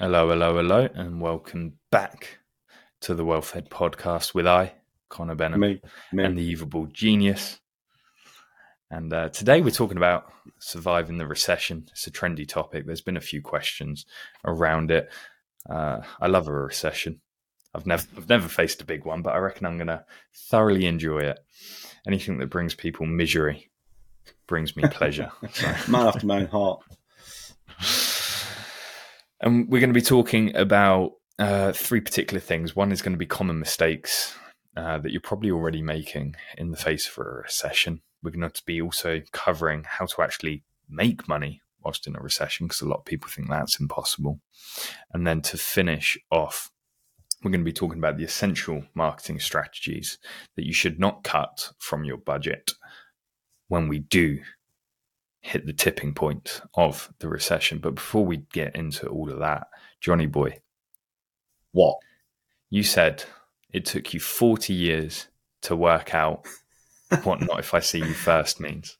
Hello, hello, hello, and welcome back to the Well Fed Podcast with I, Connor Benham, Me, me. and the Evil Genius. And uh, today we're talking about surviving the recession. It's a trendy topic. There's been a few questions around it. Uh, I love a recession. I've never, I've never faced a big one, but I reckon I'm going to thoroughly enjoy it. Anything that brings people misery brings me pleasure. Man after my own heart. And we're going to be talking about uh, three particular things. One is going to be common mistakes uh, that you're probably already making in the face of a recession. We're going to be also covering how to actually make money whilst in a recession, because a lot of people think that's impossible. And then to finish off, we're going to be talking about the essential marketing strategies that you should not cut from your budget when we do hit the tipping point of the recession. But before we get into all of that, Johnny boy, What? you said it took you 40 years to work out what not if I see you first means.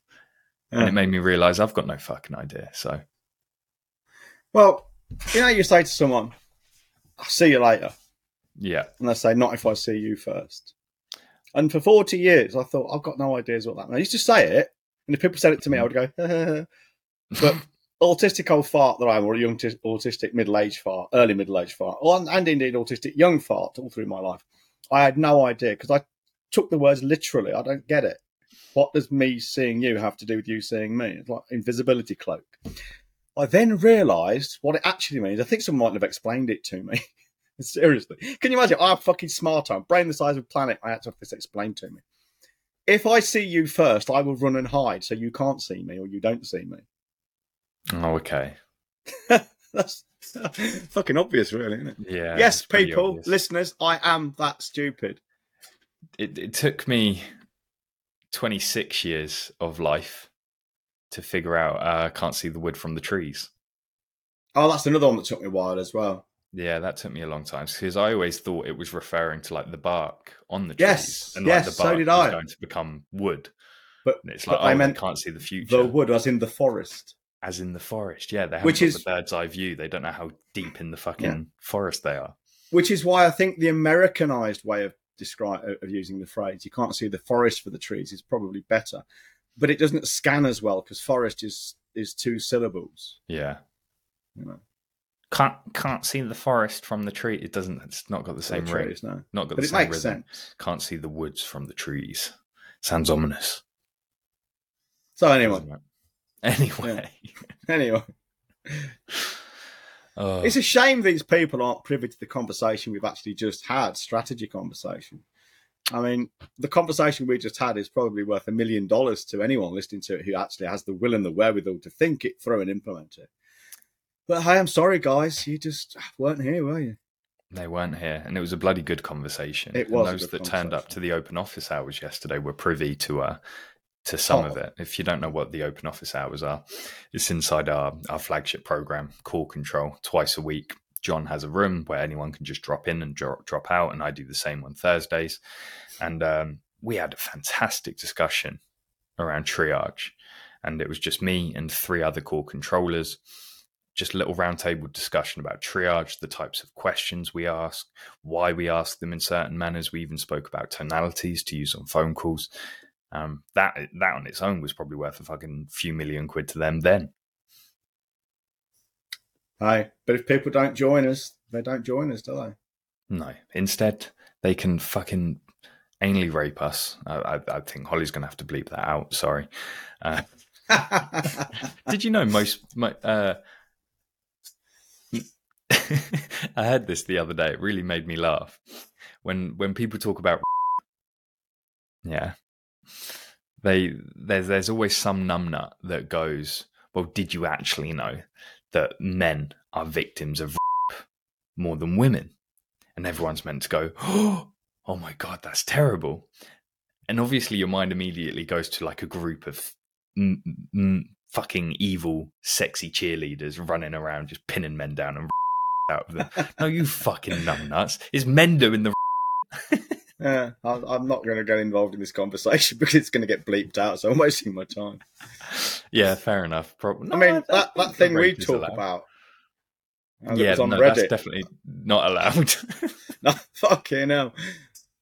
And it made me realize I've got no fucking idea. So, Well, you know, you say to someone, I'll see you later. yeah. And they say, not if I see you first. And for 40 years, I thought, I've got no ideas what that means. I used to say it. And if people said it to me, I would go, but autistic old fart that I am, or a young t- autistic middle aged fart, early middle aged fart, or, and indeed autistic young fart all through my life, I had no idea because I took the words literally. I don't get it. What does me seeing you have to do with you seeing me? It's like invisibility cloak. I then realised what it actually means. I think someone might have explained it to me. Seriously. Can you imagine? I'm fucking smart. I'm brain the size of a planet. I had to have this explained to me. If I see you first, I will run and hide so you can't see me or you don't see me. Oh, okay. That's fucking obvious, really, isn't it? Yeah. yes, people, listeners, I am that stupid. It, it took me 26 years of life to figure out uh, I can't see the wood from the trees. Oh, that's another one that took me a while as well. Yeah, that took me a long time because I always thought it was referring to like the bark on the trees. Yes, and yes, like the so bark did was I. going to become wood. But And it's like, But oh, I meant can't see the future. the wood was in the forest. As in the forest. Yeah, they haven't Which is- the bird's eye view. They don't know how deep in the fucking Yeah. forest they are. which is why I think the Americanized way of describe of using the phrase "you can't see the forest for the trees" is probably better, but it doesn't scan as well because forest is is two syllables. Yeah. You know, Can't can't see the forest from the tree. It doesn't. It's not got the same the ring. trees, no. Not got But the it same makes rhythm. sense. Can't see the woods from the trees. Sounds ominous. So anyway? Anyway. anyway, Oh, it's a shame these people aren't privy to the conversation we've actually just had, strategy conversation. I mean, the conversation we just had is probably worth a million dollars to anyone listening to it who actually has the will and the wherewithal to think it through and implement it. But hey, I'm sorry, guys, you just weren't here, were you? They weren't here, and it was a bloody good conversation. It was a those that turned up to the open office hours yesterday were privy to uh, to some of Oh. it. If you don't know what the open office hours are, it's inside our our flagship program, Core Control, twice a week. John has a room where anyone can just drop in and drop, drop out, and I do the same on Thursdays. And um, we had a fantastic discussion around triage, and it was just me and three other core controllers just a little roundtable discussion about triage, the types of questions we ask, why we ask them in certain manners. We even spoke about tonalities to use on phone calls. Um, that that on its own was probably worth a fucking few million quid to them then. Hey, but if people don't join us, they don't join us, do they? No, instead they can fucking anally rape us. I, I, I think Holly's going to have to bleep that out. Sorry. Uh, did you know most? mo- Uh, I heard this the other day. It really made me laugh when when people talk about. Yeah, they there's there's always some numbnut that goes, "Well, did you actually know that men are victims of more than women?" And everyone's meant to go, "Oh my god, that's terrible." And obviously, your mind immediately goes to like a group of fucking evil, sexy cheerleaders running around just pinning men down and out of them. no, you fucking numbnuts. Is men doing the. yeah, I, I'm not going to get involved in this conversation because it's going to get bleeped out, so I'm wasting my time. yeah, fair enough. Probably. I mean, that, that thing we talk about yeah, on no, Reddit. that's definitely not allowed. no, fucking hell.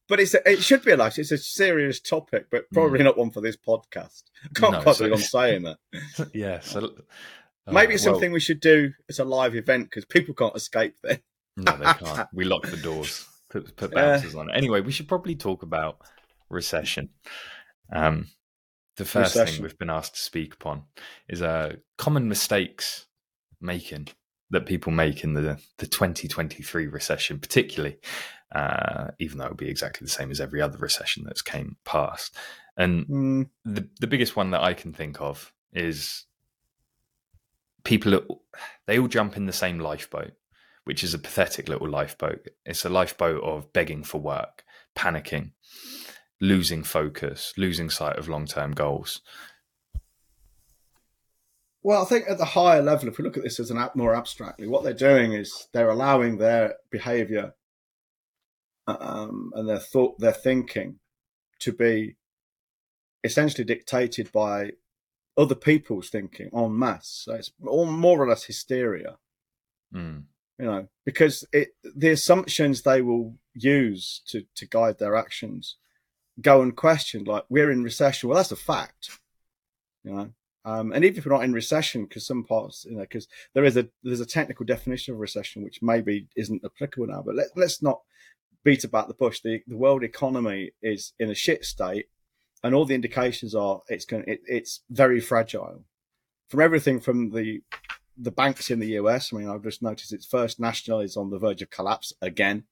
But it's a, it should be allowed. It's a serious topic, but probably hmm. not one for this podcast. I can't No, quite so- believe I'm saying that. yeah, so Maybe it's well, something we should do as a live event because people can't escape there. No, they can't. We lock the doors. Put, put bouncers on it. Anyway, we should probably talk about recession. Um, the first Recession. thing we've been asked to speak upon is uh, common mistakes making that people make in the the 2023 recession, particularly, uh, even though it'll be exactly the same as every other recession that's came past. And Mm, the the biggest one that I can think of is people they all jump in the same lifeboat, which is a pathetic little lifeboat. It's a lifeboat of begging for work, panicking, losing focus, losing sight of long term goals. Well, I think at the higher level, if we look at this as an app more abstractly, what they're doing is they're allowing their behaviour um, and their thought, their thinking, to be essentially dictated by other people's thinking en masse. So it's all more or less hysteria, Mm. you know, because it the assumptions they will use to to guide their actions go unquestioned. Like we're in recession. Well, that's a fact, you know. Um, and even if we're not in recession, because some parts, you know, because there is a there's a technical definition of recession which maybe isn't applicable now. But let, let's not beat about the bush. The the world economy is in a shit state, and all the indications are it's going it, it's very fragile. From everything from the the banks in the US, I mean, I've just noticed its First National is on the verge of collapse again.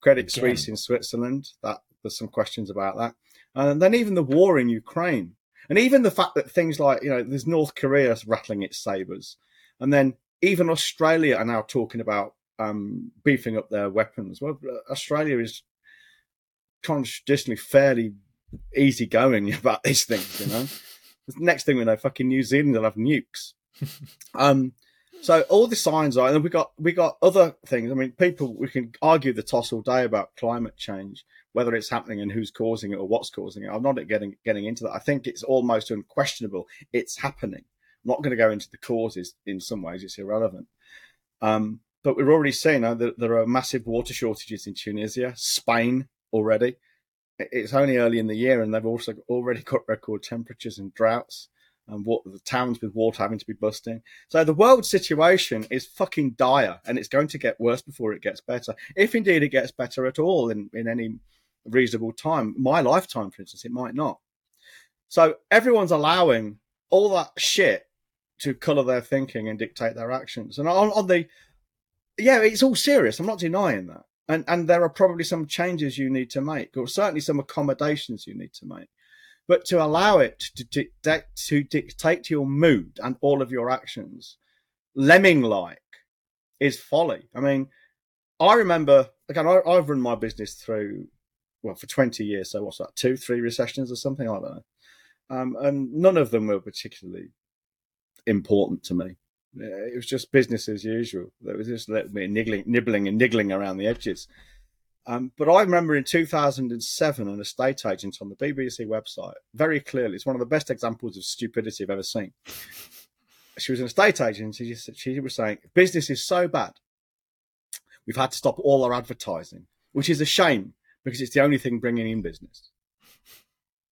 Credit Again. Suisse in Switzerland, that there's some questions about that. And then even the war in Ukraine, and even the fact that things like you know, there's North Korea rattling its sabers, and then even Australia are now talking about um, beefing up their weapons. Well, Australia is traditionally fairly easygoing about these things, you know. The Next thing we know, fucking New Zealand will have nukes. um, so all the signs are, and we got we got other things. I mean, people we can argue the toss all day about climate change, whether it's happening and who's causing it or what's causing it. I'm not getting getting into that. I think it's almost unquestionable. It's happening. I'm not going to go into the causes. In some ways, it's irrelevant. Um, but we're already seeing uh, that there are massive water shortages in Tunisia, Spain already. It- It's only early in the year, and they've also already got record temperatures and droughts, and what the towns with water having to be busting. So the world situation is fucking dire, and it's going to get worse before it gets better, if indeed it gets better at all in, in any reasonable time. My lifetime, for instance, it might not. So everyone's allowing all that shit to colour their thinking and dictate their actions. And on, on the yeah, it's all serious. I'm not denying that. And and there are probably some changes you need to make, or certainly some accommodations you need to make. But to allow it to dictate to dictate your mood and all of your actions, lemming like, is folly. I mean, I remember again. I, I've run my business through well for 20 years. So what's that? Two, three recessions or something? I don't know. Um, and none of them were particularly important to me. Yeah, It was just business as usual. There was just a little bit of niggling, nibbling and niggling around the edges. Um, but I remember in 2007, an estate agent on the BBC website, very clearly, it's one of the best examples of stupidity I've ever seen. She was an estate agent. She, just, she was saying, business is so bad, we've had to stop all our advertising, which is a shame because it's the only thing bringing in business.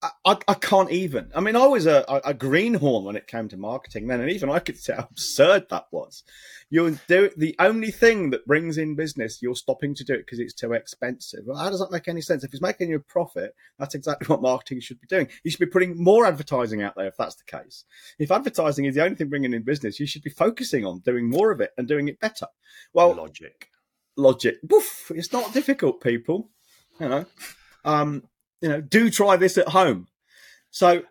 I, I, can't even. I mean, I was a, a, a greenhorn when it came to marketing then, and even I could see how absurd that was. You're do the only thing that brings in business. You're stopping to do it because it's too expensive. Well, how does that make any sense? If it's making you a profit, that's exactly what marketing should be doing. You should be putting more advertising out there if that's the case. If advertising is the only thing bringing in business, you should be focusing on doing more of it and doing it better. Well, Logic. logic. Woof, it's not difficult, people. You know, um, you know, do try this at home. So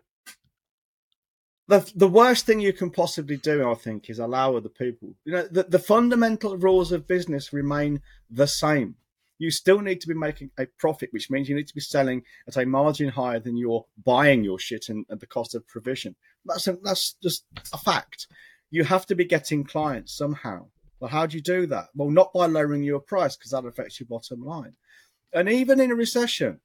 the the worst thing you can possibly do, I think, is allow other people. You know, the, the fundamental rules of business remain the same. You still need to be making a profit, which means you need to be selling at a margin higher than you're buying your shit and at the cost of provision. That's a, that's just a fact. You have to be getting clients somehow. Well, how do you do that? Well, not by lowering your price because that affects your bottom line. And even in a recession,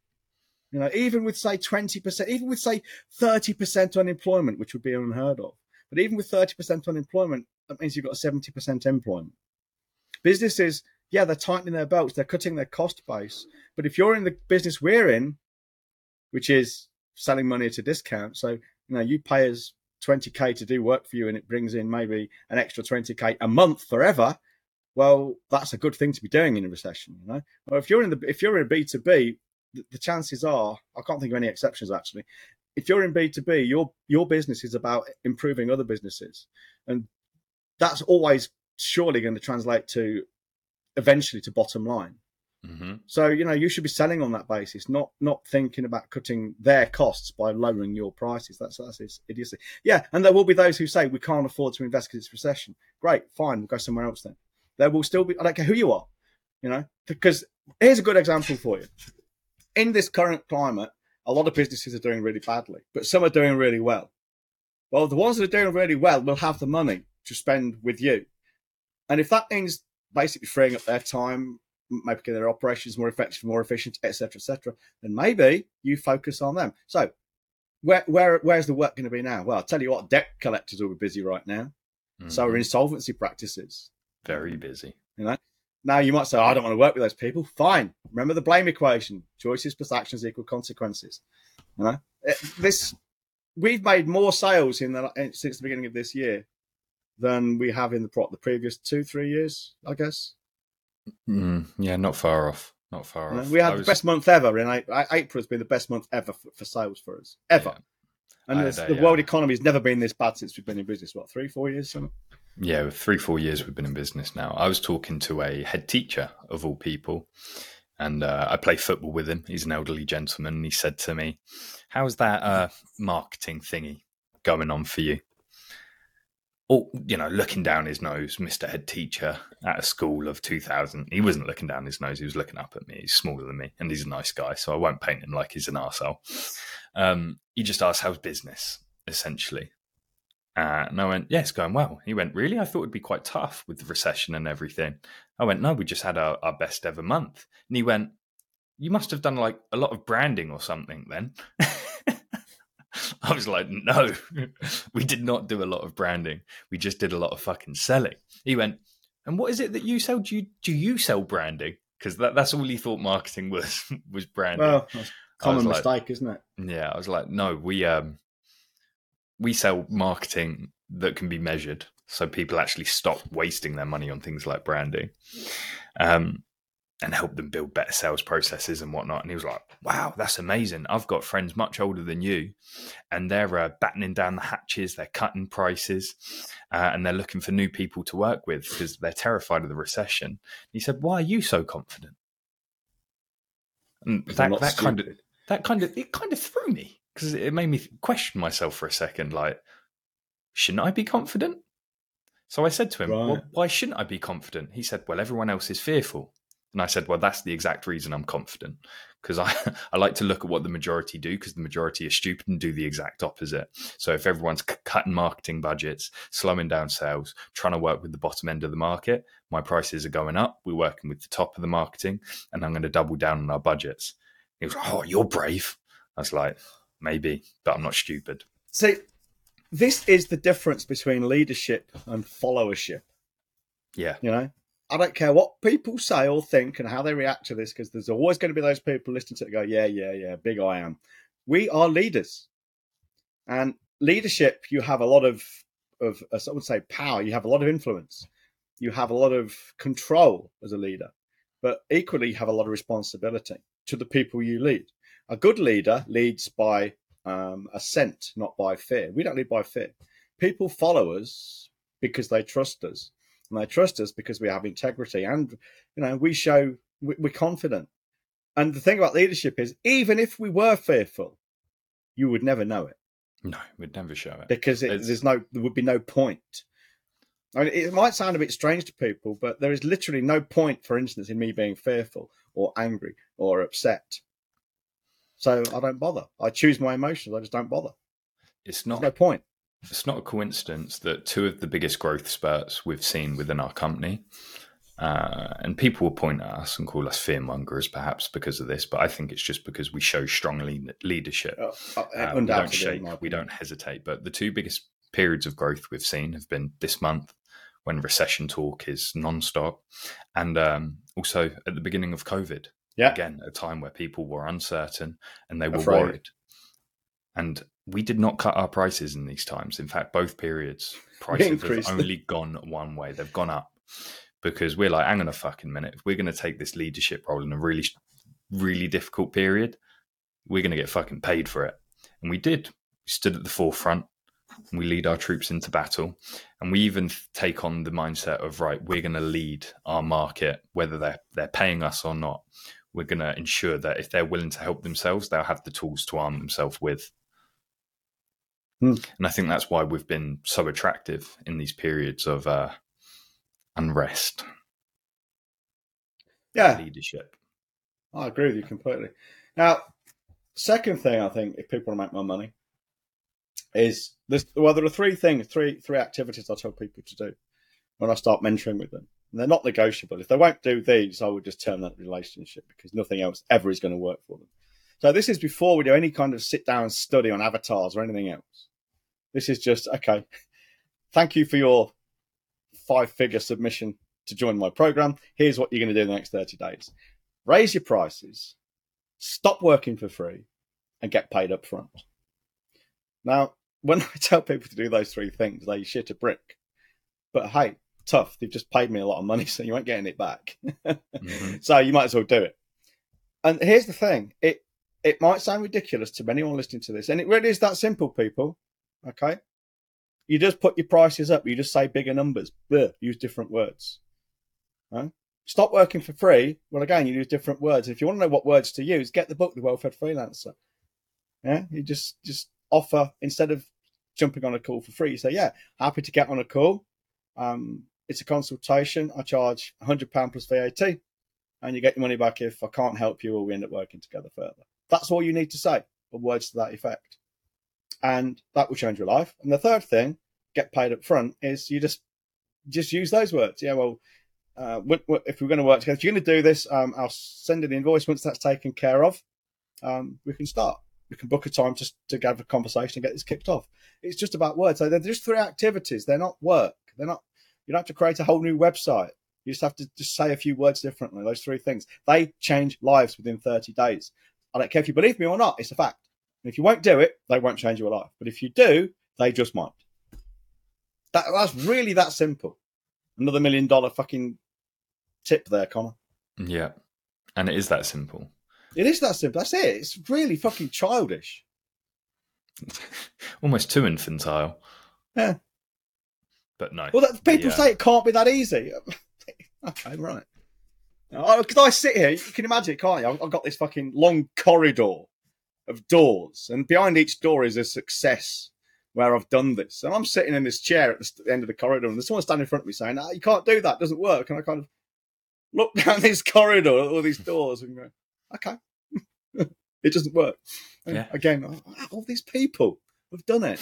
you know, even with say 20%, even with say 30% unemployment, which would be unheard of, but even with 30% unemployment, that means you've got 70% employment businesses, yeah, they're tightening their belts, they're cutting their cost base. But if you're in the business we're in, which is selling money at a discount, so you know you pay us 20k to do work for you, and it brings in maybe an extra 20k a month forever. Well, that's a good thing to be doing in a recession, you know. Or if you're in the if you're in a B two B, the chances are I can't think of any exceptions actually. If you're in B two B, your your business is about improving other businesses, and that's always surely going to translate to eventually to bottom line. Mm-hmm. So you know you should be selling on that basis, not not thinking about cutting their costs by lowering your prices. That's that's idiocy. Yeah, and there will be those who say we can't afford to invest because it's recession. Great, fine, we'll go somewhere else then. There will still be. I don't care who you are, you know. Because here's a good example for you. In this current climate, a lot of businesses are doing really badly, but some are doing really well. Well, the ones that are doing really well will have the money to spend with you, and if that means basically freeing up their time making their operations more effective, more efficient, etc., etc., then maybe you focus on them. So, where where where's the work going to be now? Well, I'll tell you what, debt collectors will be busy right now. Mm-hmm. So are insolvency practices. Very busy. You know. Now you might say, oh, I don't want to work with those people. Fine. Remember the blame equation: choices plus actions equal consequences. You know, this we've made more sales in the since the beginning of this year than we have in the the previous two three years, I guess. Mm, yeah, not far off. Not far off. We had was... the best month ever. In April has been the best month ever for, for sales for us ever. Yeah. And the yeah. world economy has never been this bad since we've been in business. What three, four years? Something? Yeah, three, four years we've been in business now. I was talking to a head teacher of all people, and uh, I play football with him. He's an elderly gentleman. And he said to me, "How's that uh, marketing thingy going on for you?" oh, you know, looking down his nose, Mr. Head Teacher at a school of 2,000. He wasn't looking down his nose, he was looking up at me. He's smaller than me and he's a nice guy, so I won't paint him like he's an arsehole. Um, he just asked, How's business, essentially? Uh, and I went, Yeah, it's going well. He went, Really? I thought it'd be quite tough with the recession and everything. I went, No, we just had our, our best ever month. And he went, You must have done like a lot of branding or something then. I was like, no, we did not do a lot of branding. We just did a lot of fucking selling. He went, and what is it that you sell? Do you, do you sell branding? Because that, that's all he thought marketing was was branding. Well, common mistake, like, isn't it? Yeah, I was like, no, we um we sell marketing that can be measured, so people actually stop wasting their money on things like branding. Um, and help them build better sales processes and whatnot. And he was like, wow, that's amazing. I've got friends much older than you, and they're uh, battening down the hatches, they're cutting prices, uh, and they're looking for new people to work with because they're terrified of the recession. He said, why are you so confident? And that, that kind of that kind of it kind of threw me because it made me question myself for a second. Like, shouldn't I be confident? So I said to him, right. well, why shouldn't I be confident? He said, well, everyone else is fearful. And I said, well, that's the exact reason I'm confident because I, I like to look at what the majority do because the majority are stupid and do the exact opposite. So if everyone's c- cutting marketing budgets, slowing down sales, trying to work with the bottom end of the market, my prices are going up. We're working with the top of the marketing and I'm going to double down on our budgets. He was like, oh, you're brave. I was like, maybe, but I'm not stupid. See, this is the difference between leadership and followership. Yeah. You know, I don't care what people say or think and how they react to this, because there's always going to be those people listening to it go, yeah, yeah, yeah, big I am. We are leaders. And leadership, you have a lot of, of uh, I would say, power. You have a lot of influence. You have a lot of control as a leader. But equally, you have a lot of responsibility to the people you lead. A good leader leads by um, assent, not by fear. We don't lead by fear. People follow us because they trust us and they trust us because we have integrity and you know we show we're confident and the thing about leadership is even if we were fearful you would never know it no we'd never show it because it, there's no there would be no point I mean, it might sound a bit strange to people, but there is literally no point, for instance, in me being fearful or angry or upset. So I don't bother. I choose my emotions. I just don't bother. It's not There's no point it's not a coincidence that two of the biggest growth spurts we've seen within our company, uh, and people will point at us and call us fearmongers, perhaps because of this, but I think it's just because we show strong leadership. Oh, uh, uh, we don't shake, we don't hesitate. But the two biggest periods of growth we've seen have been this month, when recession talk is non-stop, and um, also at the beginning of COVID. Yeah. Again, a time where people were uncertain and they were Afraid. worried. And we did not cut our prices in these times. In fact, both periods prices have only gone one way. They've gone up because we're like, hang on a fucking minute. If we're going to take this leadership role in a really, really difficult period, we're going to get fucking paid for it. And we did. We stood at the forefront. We lead our troops into battle, and we even take on the mindset of right, we're going to lead our market, whether they're they're paying us or not. We're going to ensure that if they're willing to help themselves, they'll have the tools to arm themselves with. Hmm. And I think that's why we've been so attractive in these periods of uh, unrest, Yeah, leadership. I agree with you completely. Now, second thing I think if people want to make more money is this. Well, there are three things, three three activities I tell people to do when I start mentoring with them. And they're not negotiable. If they won't do these, I would just terminate that relationship because nothing else ever is going to work for them. So this is before we do any kind of sit down study on avatars or anything else. This is just okay. Thank you for your five figure submission to join my program. Here's what you're going to do in the next 30 days raise your prices, stop working for free, and get paid up front. Now, when I tell people to do those three things, they shit a brick. But hey, tough. They've just paid me a lot of money, so you ain't getting it back. Mhm. so you might as well do it. And here's the thing: it it might sound ridiculous to anyone listening to this, and it really is that simple, people. Okay, you just put your prices up. You just say bigger numbers. Bleh, use different words. Huh? Stop working for free. Well, again, you use different words. If you want to know what words to use, get the book, The Well-Fed Freelancer. Yeah, you just just offer instead of jumping on a call for free. You say, yeah, happy to get on a call. Um, it's a consultation. I charge £100 plus VAT, and you get your money back if I can't help you or we end up working together further. That's all you need to say, or words to that effect. And that will change your life. And the third thing, get paid up front, is you just just use those words. Yeah, well, uh, if we're going to work together, if you're going to do this, um, I'll send the invoice. Once that's taken care of, um, we can start. We can book a time just to have a conversation and get this kicked off. It's just about words. So they're just three activities. They're not work. They're not. You don't have to create a whole new website. You just have to just say a few words differently. Those three things they change lives within 30 days. I don't care if you believe me or not. It's a fact. And if you won't do it, they won't change your life. But if you do, they just might. That, that's really that simple. Another million dollar fucking tip there, Connor. Yeah. And it is that simple. It is that simple. That's it. It's really fucking childish. Almost too infantile. Yeah. But no. Well, that, people Yeah. say it can't be that easy. okay, right. Because I sit here, you can imagine, can't you? I've got this fucking long corridor of doors, and behind each door is a success where I've done this. And I'm sitting in this chair at the end of the corridor, and there's someone standing in front of me saying, ah, "You can't do that; it doesn't work." And I kind of look down this corridor at all these doors and go, "Okay, it doesn't work." And Yeah. again, oh, all these people have done it.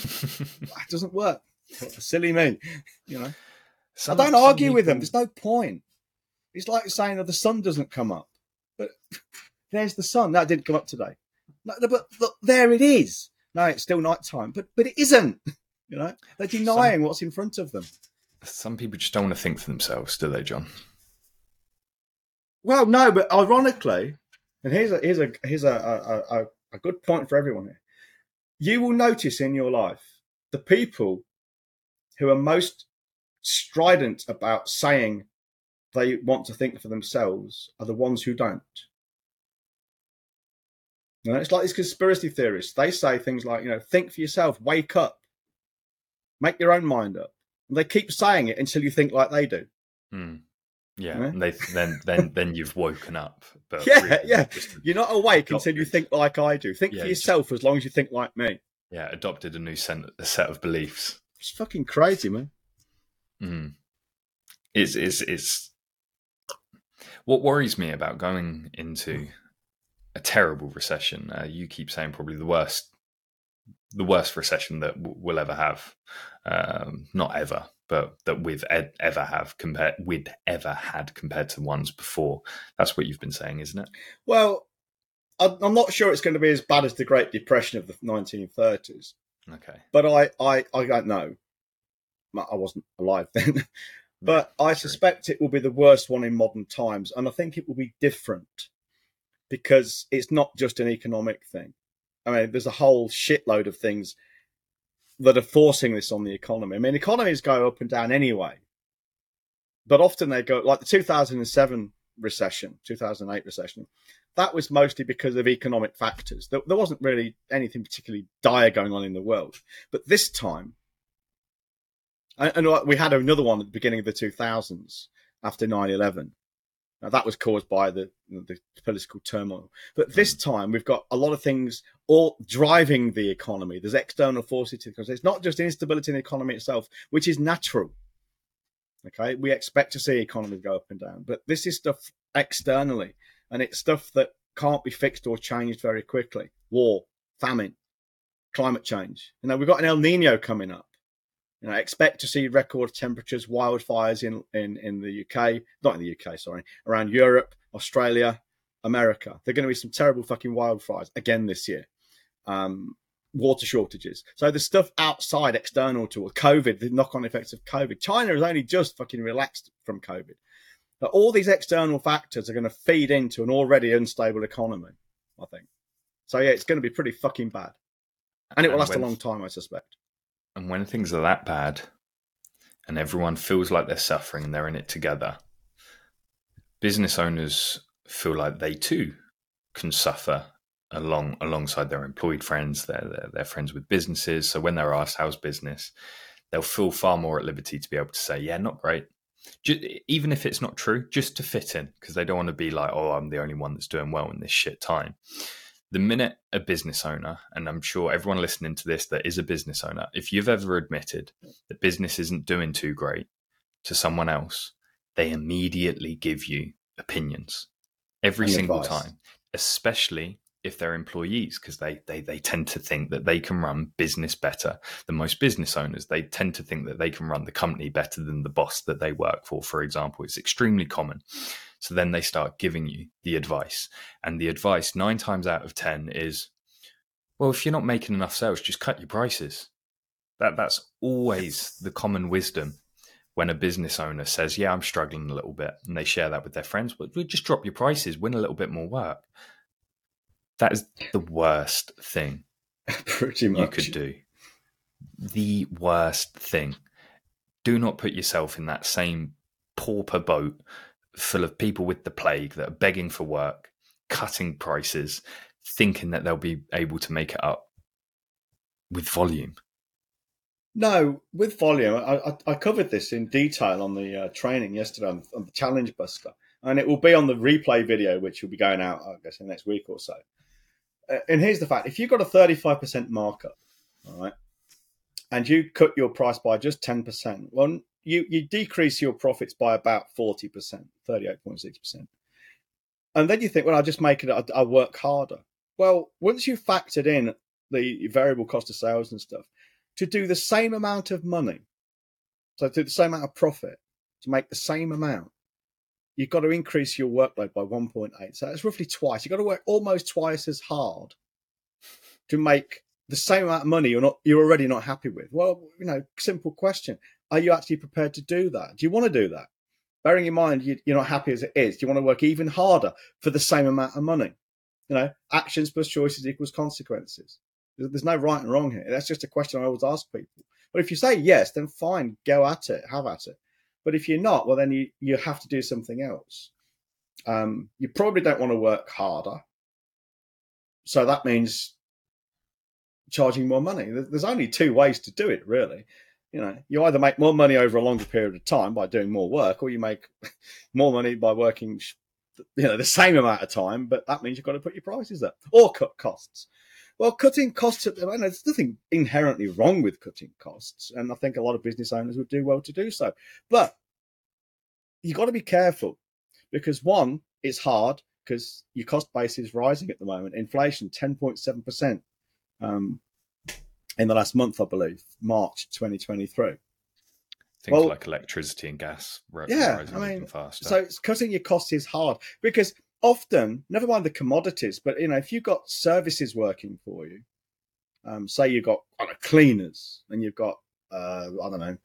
It doesn't work. Silly me, you know. Some- I don't some argue with them. There's no point. It's like saying that the sun doesn't come up, but there's the sun. That didn't come up today. No, but look, there it is. No, it's still night time, but but it isn't. You know, they're denying what's in front of them. Some people just don't want to think for themselves, do they, John? Well, no, but ironically, and here's a here's a here's a a, a, a good point for everyone here. You will notice in your life the people who are most strident about saying they want to think for themselves are the ones who don't. You know, it's like these conspiracy theorists. They say things like, you know, think for yourself, wake up, make your own mind up. And they keep saying it until you think like they do. Hmm. Yeah, Yeah. and they then then then you've woken up. But Yeah, really, yeah. You're not awake until you think like I do. Think Yeah, for you just- yourself as long as you think like me. yeah, adopted a new sen- a set of beliefs. It's fucking crazy, man. Mm. It's it's it's what worries me about going into a terrible recession. Uh, you keep saying probably the worst, the worst recession that w- we'll ever have. Um, not ever, but that we've ed- ever have compared we'd ever had compared to ones before. That's what you've been saying, isn't it? Well, I'm not sure it's going to be as bad as the Great Depression of the 1930s, Okay. but I, I, I don't know. I wasn't alive then. Mm, but I suspect it will be the worst one in modern times, and I think it will be different because it's not just an economic thing. I mean, there's a whole shitload of things that are forcing this on the economy. I mean, economies go up and down anyway, but often they go like the 2007 recession, 2008 recession. That was mostly because of economic factors. There, there wasn't really anything particularly dire going on in the world, but this time, and, and uh, we had another one at the beginning of the 2000s after 9/11. Now, that was caused by the, the political turmoil. But this mm. time, we've got a lot of things all driving the economy. There's external forces to because it's not just instability in the economy itself, which is natural. Okay, we expect to see economies go up and down, but this is stuff externally, and it's stuff that can't be fixed or changed very quickly. War, famine, climate change. You know, we've got an El Nino coming up. You know, expect to see record temperatures, wildfires in, in, in the UK, not in the UK, sorry, around Europe, Australia, America. There are going to be some terrible fucking wildfires again this year. Um, water shortages. So the stuff outside, external to COVID, the knock-on effects of COVID. China has only just fucking relaxed from COVID. But all these external factors are going to feed into an already unstable economy. I think. So yeah, it's going to be pretty fucking bad, and it will And last a long time, I suspect. And when things are that bad and everyone feels like they're suffering and they're in it together, business owners feel like they too can suffer along alongside their employed friends, their, their, their friends with businesses. So when they're asked how's business, they'll feel far more at liberty to be able to say, yeah, not great. Just, even if it's not true, just to fit in, because they don't want to be like, oh, I'm the only one that's doing well in this shit time. The minute a business owner, and I'm sure everyone listening to this that is a business owner, if you've ever admitted that business isn't doing too great to someone else, they immediately give you opinions. Every And single advice. time, especially if they're employees, because they, they they tend to think that they can run business better than most business owners. They tend to think that they can run the company better than the boss that they work for, for example. It's extremely common. So then they start giving you the advice. And the advice, nine times out of 10, is well, if you're not making enough sales, just cut your prices. That That's always the common wisdom when a business owner says, Yeah, I'm struggling a little bit, and they share that with their friends. Well, just drop your prices, win a little bit more work. That is the worst thing Pretty much. you could do. The worst thing. Do not put yourself in that same pauper boat full of people with the plague that are begging for work, cutting prices, thinking that they'll be able to make it up with volume. No, with volume, I, I, I covered this in detail on the uh, training yesterday on, on the Challenge Buster, and it will be on the replay video, which will be going out, I guess, in the next week or so. Uh, and here's the fact: if you've got a 35% markup, all right, and you cut your price by just 10%, well, you you decrease your profits by about 40%, 38.6%, and then you think, well, I'll just make it, I'll, work harder. Well, once you've factored in the variable cost of sales and stuff to do the same amount of money, so to do the same amount of profit, to make the same amount, you've got to increase your workload by 1.8. So that's roughly twice. You've got to work almost twice as hard to make the same amount of money you're not you're already not happy with. Well, you know, simple question. Are you actually prepared to do that? Do you want to do that? Bearing in mind you, you're not happy as it is, do you want to work even harder for the same amount of money? You know, actions plus choices equals consequences. There's there's no right and wrong here. That's just a question I always ask people. But if you say yes, then fine, go at it, have at it. But if you're not, well, then you, you have to do something else. Um, you probably don't want to work harder. So that means charging more money. There's only two ways to do it, really. You know, you either make more money over a longer period of time by doing more work, or you make more money by working, you know, the same amount of time. But that means you've got to put your prices up or cut costs. Well, cutting costs, at I mean, there's nothing inherently wrong with cutting costs, and I think a lot of business owners would do well to do so. But you've got to be careful because one, it's hard because your cost base is rising at the moment. Inflation, ten point seven percent um, in the last month, I believe, March 2023. Things Well- like electricity and gas Yeah, rising I mean, even faster. So it's cutting your costs is hard because often, never mind the commodities, but you know, if you've got services working for you, um, say you've got know, cleaners and you've got uh, I don't know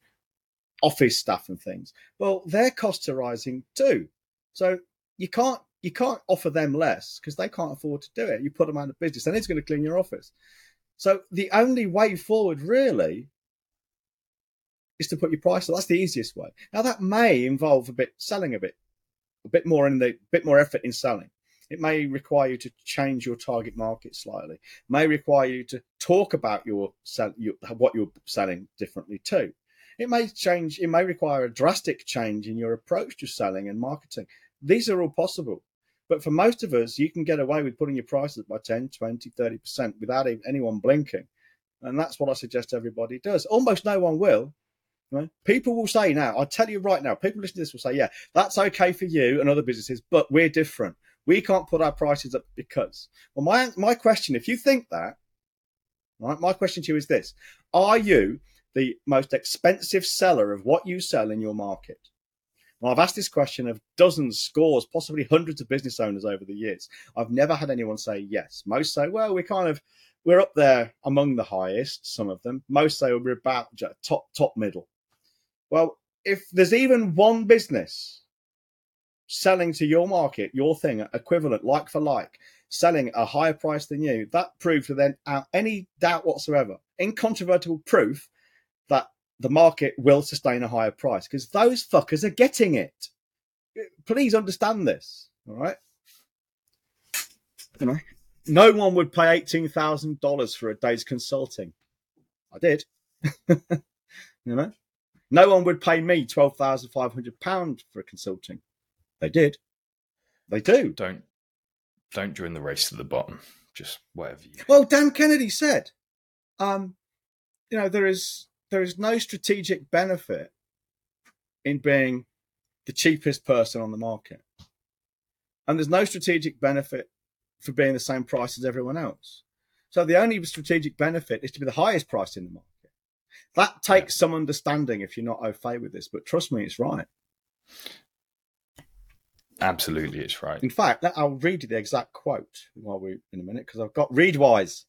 office staff and things. Well, their costs are rising too. So you can't you can't offer them less because they can't afford to do it. You put them out of business, and it's going to clean your office. So the only way forward really is to put your price. That's the easiest way. Now that may involve a bit selling a bit, a bit more in the bit more effort in selling. It may require you to change your target market slightly. It may require you to talk about your, your what you're selling differently too. It may change. It may require a drastic change in your approach to selling and marketing. These are all possible. But for most of us, you can get away with putting your prices up by 10, 20, 30% without anyone blinking. And that's what I suggest everybody does. Almost no one will. Right? People will say now, I'll tell you right now, people listening to this will say, yeah, that's okay for you and other businesses, but we're different. We can't put our prices up because. Well, my, my question, if you think that, right, my question to you is this Are you the most expensive seller of what you sell in your market? Well, I've asked this question of dozens, scores, possibly hundreds of business owners over the years. I've never had anyone say yes. Most say, well, we're kind of we're up there among the highest. Some of them. Most say we're about top top middle. Well, if there's even one business selling to your market, your thing, equivalent, like for like, selling a higher price than you, that proves without any doubt whatsoever, incontrovertible proof that the market will sustain a higher price because those fuckers are getting it. Please understand this. All right. You know, no one would pay eighteen thousand dollars for a day's consulting. I did. you know, no one would pay me twelve thousand five hundred pounds for a consulting. They did. They do. Don't don't join the race to the bottom. Just whatever you. Well, Dan Kennedy said, um, you know, there is there is no strategic benefit in being the cheapest person on the market. And there's no strategic benefit for being the same price as everyone else. So the only strategic benefit is to be the highest price in the market. That takes some understanding if you're not au fait with this, but trust me, it's right. Absolutely, it's right. In fact, I'll read you the exact quote while we in a minute because I've got Readwise.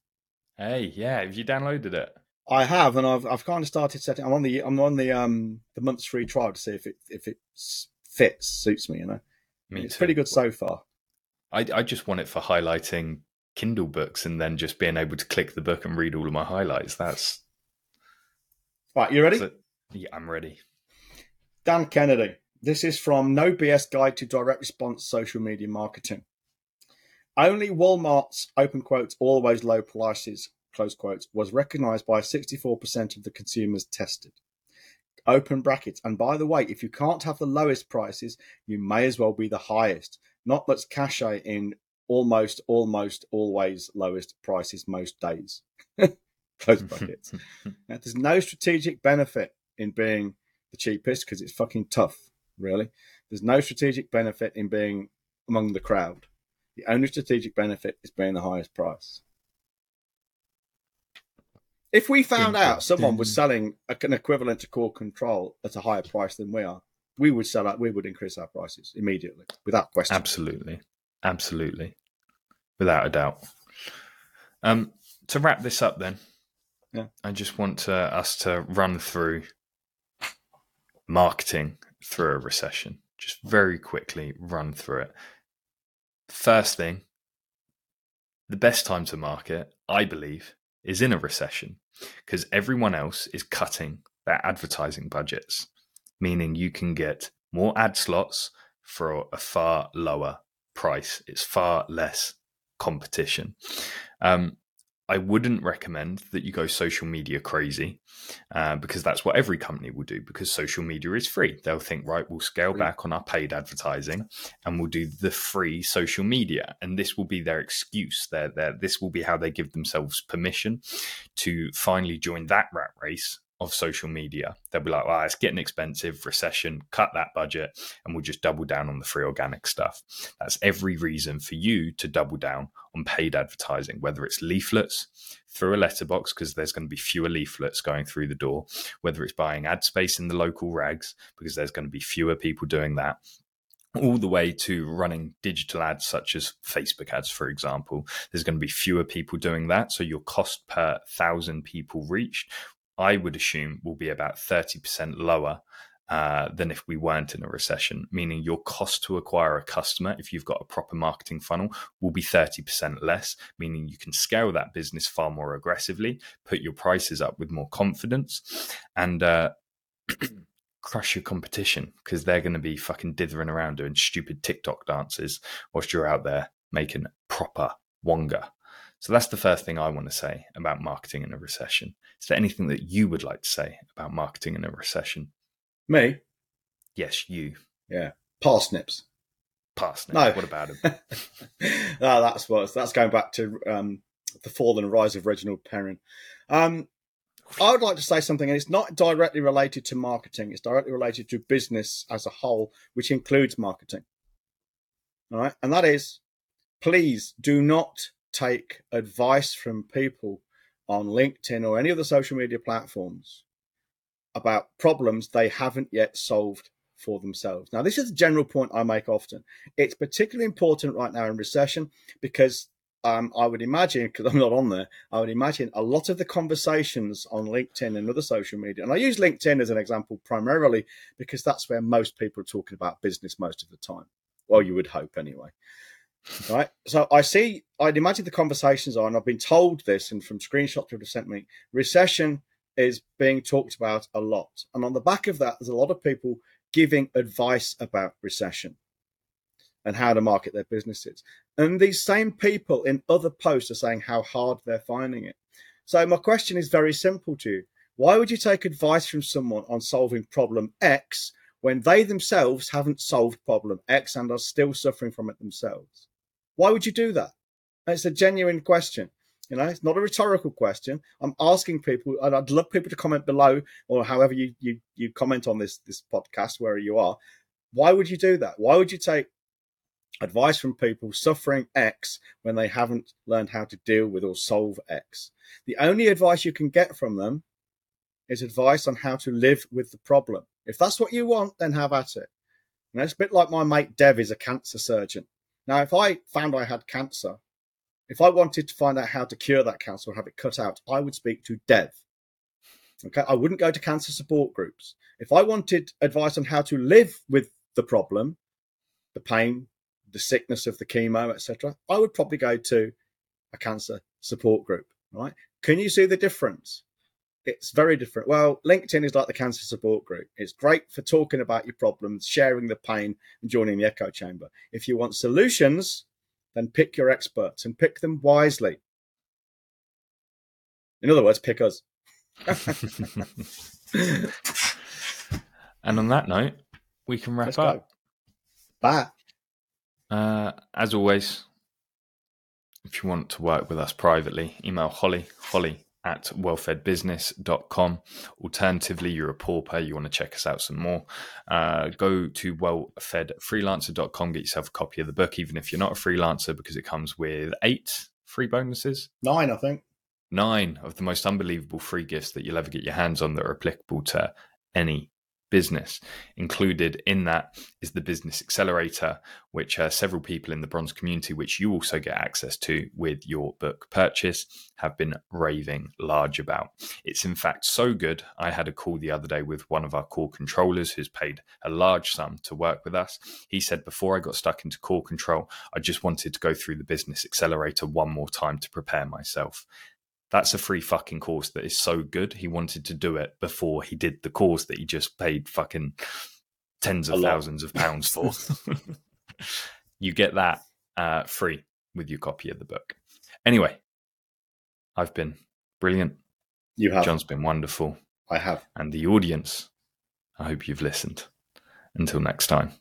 Hey, yeah, have you downloaded it? I have, and I've I've kind of started setting. I'm on the I'm on the um the month's free trial to see if it if it fits suits me. You know, me it's too. pretty good so far. I I just want it for highlighting Kindle books and then just being able to click the book and read all of my highlights. That's right. You ready? So, yeah, I'm ready. Dan Kennedy. This is from No BS Guide to Direct Response Social Media Marketing. Only Walmart's open quotes always low prices close quotes, was recognized by 64% of the consumers tested. Open brackets. And by the way, if you can't have the lowest prices, you may as well be the highest. Not much cachet in almost, almost always lowest prices most days. close brackets. now, there's no strategic benefit in being the cheapest because it's fucking tough, really. There's no strategic benefit in being among the crowd. The only strategic benefit is being the highest price. If we found out someone was selling an equivalent to core control at a higher price than we are, we would sell out. We would increase our prices immediately, without question. Absolutely, absolutely, without a doubt. Um, to wrap this up, then, yeah, I just want uh, us to run through marketing through a recession. Just very quickly run through it. First thing, the best time to market, I believe, is in a recession because everyone else is cutting their advertising budgets, meaning you can get more ad slots for a far lower price. It's far less competition. Um, I wouldn't recommend that you go social media crazy uh, because that's what every company will do because social media is free. They'll think, right, we'll scale back on our paid advertising and we'll do the free social media. And this will be their excuse. Their, their, this will be how they give themselves permission to finally join that rat race of social media. They'll be like, well, it's getting expensive, recession, cut that budget, and we'll just double down on the free organic stuff. That's every reason for you to double down on paid advertising, whether it's leaflets through a letterbox, because there's going to be fewer leaflets going through the door, whether it's buying ad space in the local rags, because there's going to be fewer people doing that, all the way to running digital ads such as Facebook ads, for example. There's going to be fewer people doing that. So your cost per thousand people reached I would assume will be about 30% lower uh, than if we weren't in a recession, meaning your cost to acquire a customer, if you've got a proper marketing funnel, will be 30% less, meaning you can scale that business far more aggressively, put your prices up with more confidence, and uh, crush your competition because they're going to be fucking dithering around doing stupid TikTok dances whilst you're out there making proper wonga. So that's the first thing I want to say about marketing in a recession. Is there anything that you would like to say about marketing in a recession? Me? Yes, you. Yeah. Parsnips. Parsnips. No. What about him? no, that's what that's going back to um, the fall and rise of Reginald Perrin. Um, I would like to say something, and it's not directly related to marketing. It's directly related to business as a whole, which includes marketing. All right, and that is, please do not take advice from people on LinkedIn or any other social media platforms about problems they haven't yet solved for themselves. Now, this is a general point I make often. It's particularly important right now in recession because um, I would imagine, because I'm not on there, I would imagine a lot of the conversations on LinkedIn and other social media, and I use LinkedIn as an example primarily because that's where most people are talking about business most of the time. Well, you would hope anyway. Right. So I see, I'd imagine the conversations are, and I've been told this, and from screenshots people have sent me, recession is being talked about a lot. And on the back of that, there's a lot of people giving advice about recession and how to market their businesses. And these same people in other posts are saying how hard they're finding it. So my question is very simple to you. Why would you take advice from someone on solving problem X when they themselves haven't solved problem X and are still suffering from it themselves? Why would you do that? it's a genuine question. You know, it's not a rhetorical question. I'm asking people, and I'd love people to comment below or however you, you, you comment on this, this podcast, wherever you are. Why would you do that? Why would you take advice from people suffering X when they haven't learned how to deal with or solve X? The only advice you can get from them is advice on how to live with the problem. If that's what you want, then have at it. You know, it's a bit like my mate Dev is a cancer surgeon. Now, if I found I had cancer if I wanted to find out how to cure that cancer or have it cut out, I would speak to Dev. Okay, I wouldn't go to cancer support groups. If I wanted advice on how to live with the problem, the pain, the sickness of the chemo, etc., I would probably go to a cancer support group. Right? Can you see the difference? It's very different. Well, LinkedIn is like the cancer support group. It's great for talking about your problems, sharing the pain, and joining the echo chamber. If you want solutions, then pick your experts and pick them wisely. In other words, pick us. and on that note, we can wrap Let's up. Go. Bye. Uh, as always, if you want to work with us privately, email Holly, holly at wellfedbusiness.com. Alternatively, you're a pauper, you want to check us out some more, uh, go to wellfedfreelancer.com, get yourself a copy of the book, even if you're not a freelancer, because it comes with eight free bonuses. Nine, I think. Nine of the most unbelievable free gifts that you'll ever get your hands on that are applicable to any business. Included in that is the Business Accelerator, which uh, several people in the bronze community, which you also get access to with your book purchase, have been raving large about. It's in fact so good. I had a call the other day with one of our core controllers who's paid a large sum to work with us. He said, Before I got stuck into core control, I just wanted to go through the Business Accelerator one more time to prepare myself that's a free fucking course that is so good. He wanted to do it before he did the course that he just paid fucking tens of thousands of pounds for. you get that uh, free with your copy of the book. Anyway, I've been brilliant. You have. John's been wonderful. I have. And the audience, I hope you've listened. Until next time.